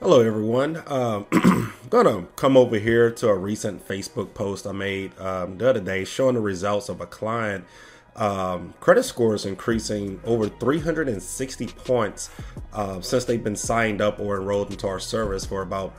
Hello, everyone. Um, I'm gonna come over here to a recent Facebook post I made um, the other day showing the results of a client. Um, credit scores increasing over 360 points uh, since they've been signed up or enrolled into our service for about,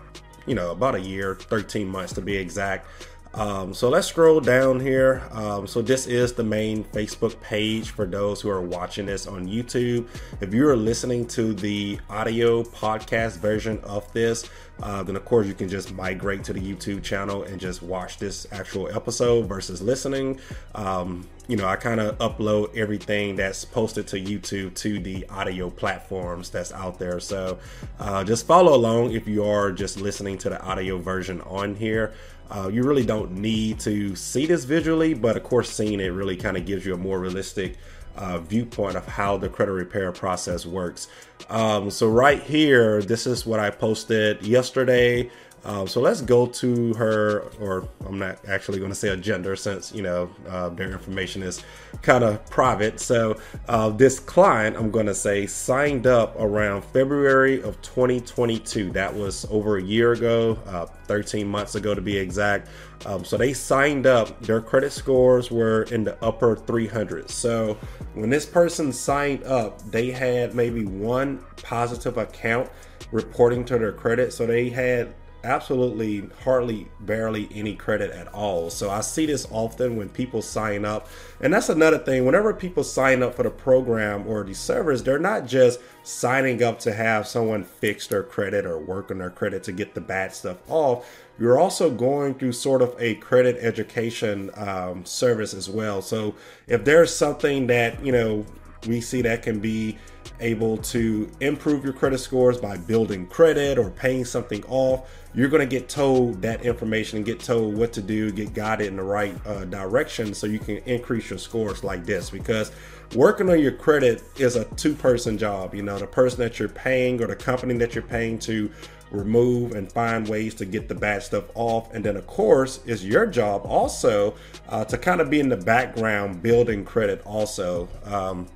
you know, about a year, 13 months to be exact. Um, so let's scroll down here. Um, so this is the main Facebook page for those who are watching this on YouTube. If you are listening to the audio podcast version of this, uh, then of course you can just migrate to the YouTube channel and just watch this actual episode versus listening. Um, you know, I kind of upload everything that's posted to YouTube to the audio platforms that's out there. So uh, just follow along if you are just listening to the audio version on here. Uh, you really don't need to see this visually, but of course, seeing it really kind of gives you a more realistic uh, viewpoint of how the credit repair process works. Um, so, right here, this is what I posted yesterday. Um, so let's go to her, or I'm not actually going to say a gender since you know uh, their information is kind of private. So uh, this client, I'm going to say, signed up around February of 2022. That was over a year ago, uh, 13 months ago to be exact. Um, so they signed up. Their credit scores were in the upper 300s. So when this person signed up, they had maybe one positive account reporting to their credit. So they had absolutely hardly barely any credit at all. So I see this often when people sign up. And that's another thing. Whenever people sign up for the program or the service, they're not just signing up to have someone fix their credit or work on their credit to get the bad stuff off. You're also going through sort of a credit education um, service as well. So if there's something that, you know, we see that can be able to improve your credit scores by building credit or paying something off, you're going to get told that information and get told what to do, get guided in the right uh, direction so you can increase your scores like this. Because working on your credit is a two person job. You know, the person that you're paying or the company that you're paying to remove and find ways to get the bad stuff off. And then, of course, is your job also uh, to kind of be in the background building credit also. Um,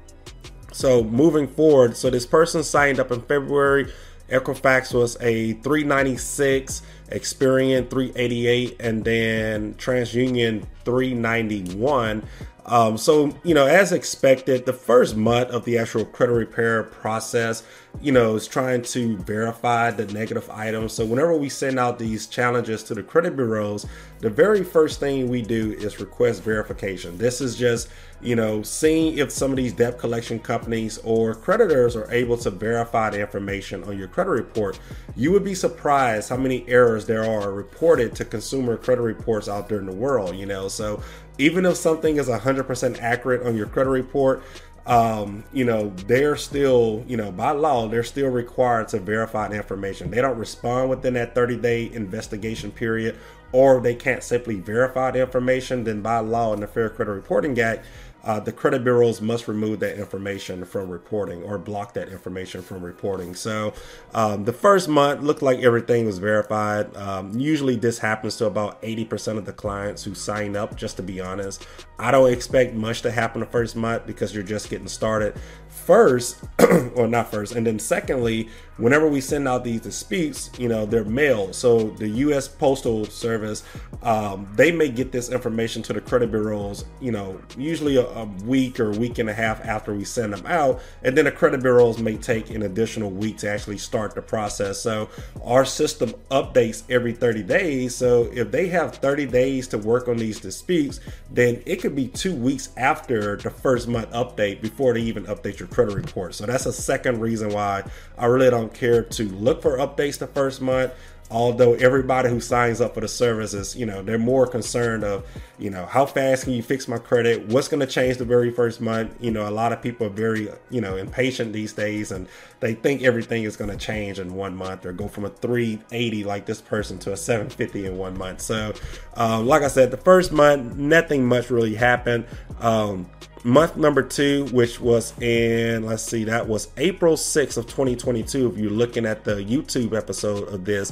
so moving forward, so this person signed up in February. Equifax was a 396, Experian 388, and then TransUnion 391. Um, so, you know, as expected, the first month of the actual credit repair process, you know, is trying to verify the negative items. So, whenever we send out these challenges to the credit bureaus, the very first thing we do is request verification. This is just, you know, seeing if some of these debt collection companies or creditors are able to verify the information on your credit report. You would be surprised how many errors there are reported to consumer credit reports out there in the world, you know. So, even if something is 100% accurate on your credit report, um, you know, they're still, you know, by law, they're still required to verify the information. They don't respond within that 30 day investigation period, or they can't simply verify the information, then by law in the Fair Credit Reporting Act, uh, the credit bureaus must remove that information from reporting or block that information from reporting. So um, the first month looked like everything was verified. Um, usually this happens to about 80% of the clients who sign up, just to be honest. I don't expect much to happen the first month because you're just getting started first, or not first, and then secondly, whenever we send out these disputes, you know, they're mailed. So the U.S. Postal Service, um, they may get this information to the credit bureaus, you know, usually a, a, week or a week and a half after we send them out, and then the credit bureaus may take an additional week to actually start the process. So our system updates every 30 days. So if they have 30 days to work on these disputes, then it could be two weeks after the first month update before they even update your credit report. So that's a second reason why I really don't care to look for updates the first month although everybody who signs up for the services, you know, they're more concerned of, you know, how fast can you fix my credit? What's going to change the very first month? You know, a lot of people are very, you know, impatient these days and they think everything is going to change in one month or go from a 380 like this person to a 750 in one month. So, um, like I said, the first month, nothing much really happened. Um, month number two, which was in, let's see, that was April 6th of 2022. If you're looking at the YouTube episode of this,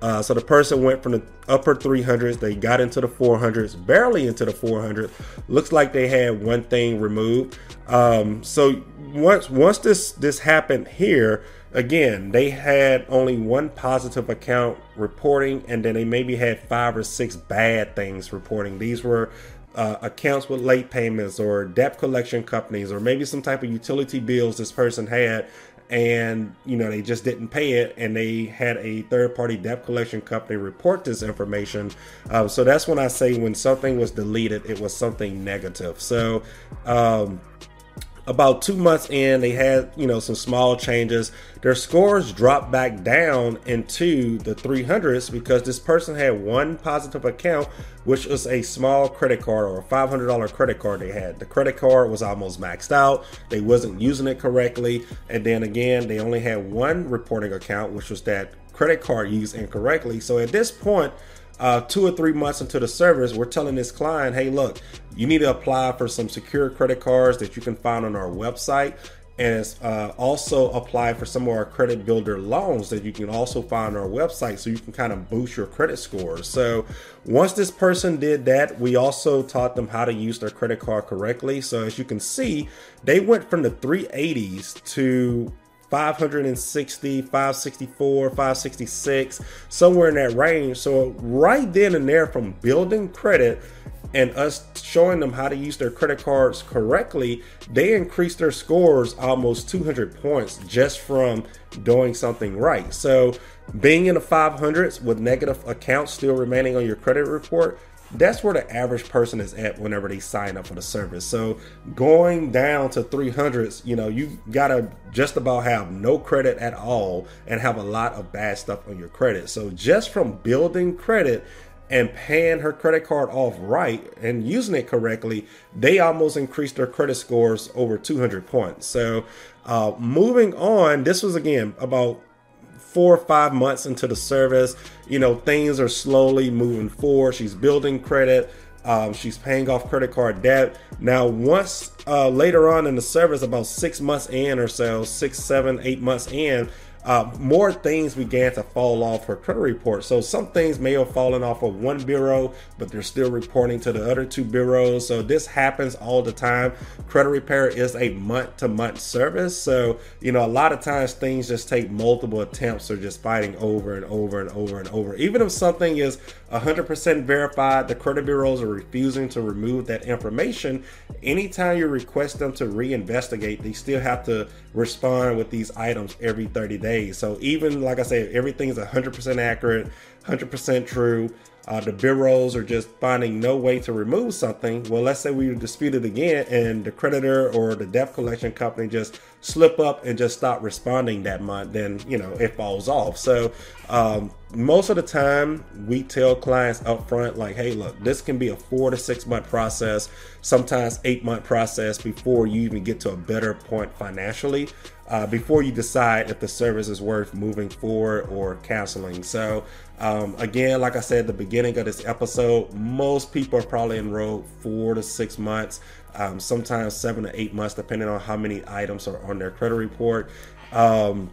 uh, so the person went from the upper 300s, they got into the 400s, barely into the 400s. Looks like they had one thing removed. Um, so once once this this happened here, again, they had only one positive account reporting, and then they maybe had five or six bad things reporting. These were uh, accounts with late payments or debt collection companies or maybe some type of utility bills this person had and you know they just didn't pay it and they had a third party debt collection company report this information. Uh, so that's when i say when something was deleted it was something negative. So um, about two months in, they had you know some small changes. Their scores dropped back down into the 300s because this person had one positive account, which was a small credit card or a $500 credit card they had. The credit card was almost maxed out. They wasn't using it correctly, and then again, they only had one reporting account, which was that credit card used incorrectly. So at this point uh, two or three months into the service, we're telling this client, hey, look, you need to apply for some secure credit cards that you can find on our website. And uh, also apply for some of our credit builder loans that you can also find on our website so you can kind of boost your credit scores. So, once this person did that, we also taught them how to use their credit card correctly. So, as you can see, they went from the 380s to 560, 564, 566, somewhere in that range. So, right then and there, from building credit and us showing them how to use their credit cards correctly, they increased their scores almost 200 points just from doing something right. So, being in the 500s with negative accounts still remaining on your credit report, that's where the average person is at whenever they sign up for the service. So going down to 300s, you know, you gotta just about have no credit at all and have a lot of bad stuff on your credit. So just from building credit and paying her credit card off right and using it correctly, they almost increased their credit scores over 200 points. So uh, moving on, this was again about four or five months into the service. You know, things are slowly moving forward. She's building credit. Um, she's paying off credit card debt. Now, once uh, later on in the service, about six months in or so, six, seven, eight months in, uh, more things began to fall off her credit report. So some things may have fallen off of one bureau, but they're still reporting to the other two bureaus. So this happens all the time. Credit repair is a month to month service. So, you know, a lot of times things just take multiple attempts or just fighting over and over and over and over. Even if something is 100% verified, the credit bureaus are refusing to remove that information. Anytime you request them to reinvestigate, they still have to respond with these items every 30 days So even like I said, everything is 100% accurate, 100% true. Uh, the bureaus are just finding no way to remove something. Well, let's say we dispute it again, and the creditor or the debt collection company just slip up and just stop responding that month, then you know it falls off. So um, most of the time, we tell clients up front, like, hey, look, this can be a four to six month process, sometimes eight month process before you even get to a better point financially uh, before you decide if the service is worth moving forward or canceling. So, um, again, like I said at the beginning of this episode, most people are probably enrolled four to six months, um, sometimes seven to eight months, depending on how many items are on their credit report. Um,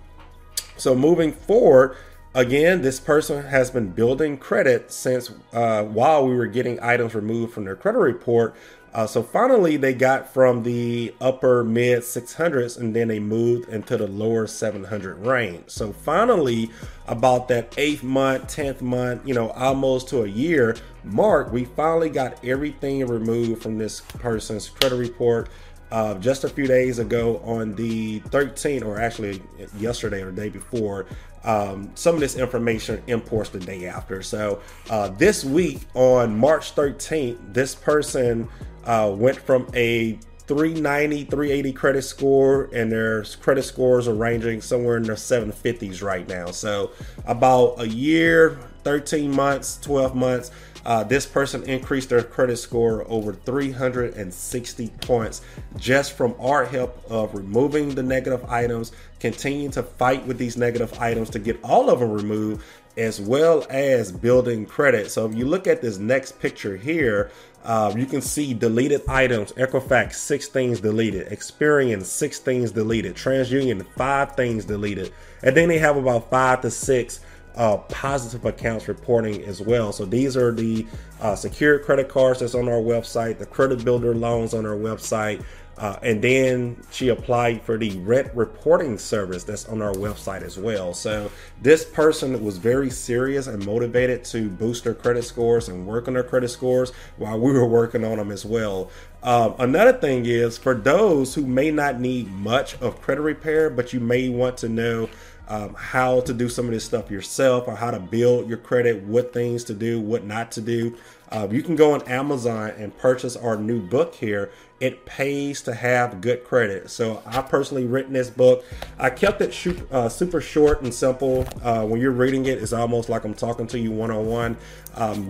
so, moving forward, again, this person has been building credit since uh, while we were getting items removed from their credit report. Uh, so finally, they got from the upper mid 600s and then they moved into the lower 700 range. So finally, about that eighth month, 10th month, you know, almost to a year mark, we finally got everything removed from this person's credit report. Uh, just a few days ago on the 13th, or actually yesterday or the day before, um, some of this information imports the day after. So uh, this week on March 13th, this person uh, went from a 390, 380 credit score, and their credit scores are ranging somewhere in the 750s right now. So, about a year, 13 months, 12 months, uh, this person increased their credit score over 360 points just from our help of removing the negative items, continuing to fight with these negative items to get all of them removed, as well as building credit. So if you look at this next picture here, Uh, you can see deleted items, Equifax, six things deleted, Experian, six things deleted, TransUnion, five things deleted. And then they have about five to six uh, positive accounts reporting as well. So these are the uh, secured credit cards that's on our website, the credit builder loans on our website, uh, and then she applied for the rent reporting service that's on our website as well. So this person was very serious and motivated to boost their credit scores and work on their credit scores while we were working on them as well. Um, another thing is for those who may not need much of credit repair, but you may want to know um, how to do some of this stuff yourself or how to build your credit, what things to do, what not to do. Uh, you can go on Amazon and purchase our new book here. It pays to have good credit. So I personally written this book. I kept it uh, super short and simple. Uh, when you're reading it, it's almost like I'm talking to you one on one.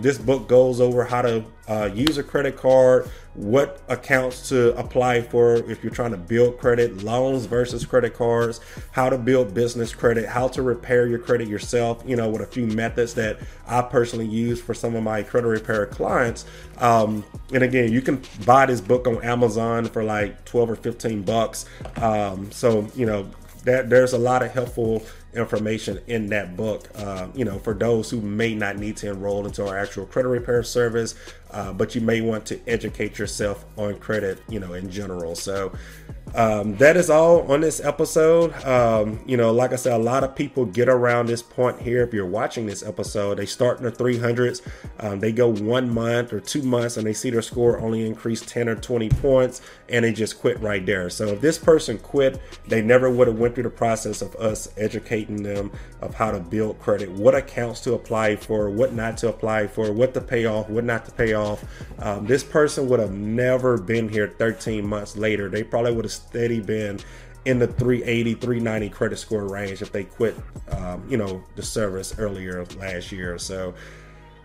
This book goes over how to uh, use a credit card, what accounts to apply for if you're trying to build credit, loans versus credit cards, how to build business credit, how to repair your credit yourself, you know, with a few methods that I personally use for some of my credit repair clients. Um, and again, you can buy this book on Amazon for like 12 or 15 bucks. Um, so, you know, that there's a lot of helpful information in that book. Uh, you know, for those who may not need to enroll into our actual credit repair service, uh, but you may want to educate yourself on credit, you know, in general. So um, that is all on this episode. Um, you know, like I said, a lot of people get around this point here. If you're watching this episode, they start in the 300s, um, they go one month or two months, and they see their score only increase 10 or 20 points, and they just quit right there. So if this person quit, they never would have went through the process of us educating them of how to build credit, what accounts to apply for, what not to apply for, what to pay off, what not to pay off. Um, this person would have never been here 13 months later. They probably would have steady been in the 380 390 credit score range if they quit um, you know the service earlier last year. So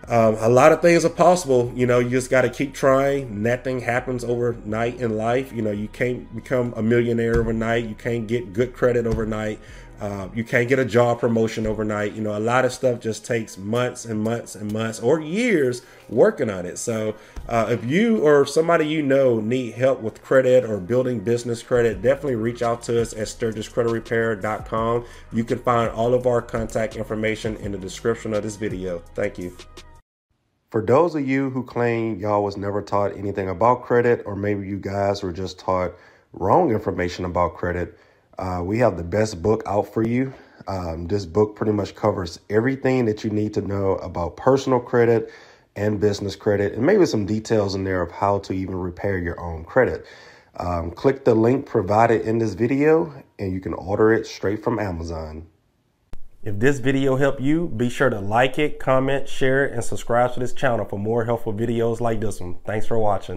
um, a lot of things are possible. You know you just got to keep trying. Nothing happens overnight in life. You know you can't become a millionaire overnight. You can't get good credit overnight uh, you can't get a job promotion overnight. You know, a lot of stuff just takes months and months and months or years working on it. So, uh, if you or somebody you know need help with credit or building business credit, definitely reach out to us at stirguscreditrepair.com. You can find all of our contact information in the description of this video. Thank you. For those of you who claim y'all was never taught anything about credit, or maybe you guys were just taught wrong information about credit, uh, we have the best book out for you. Um, this book pretty much covers everything that you need to know about personal credit and business credit, and maybe some details in there of how to even repair your own credit. Um, click the link provided in this video, and you can order it straight from Amazon. If this video helped you, be sure to like it, comment, share it, and subscribe to this channel for more helpful videos like this one. Thanks for watching.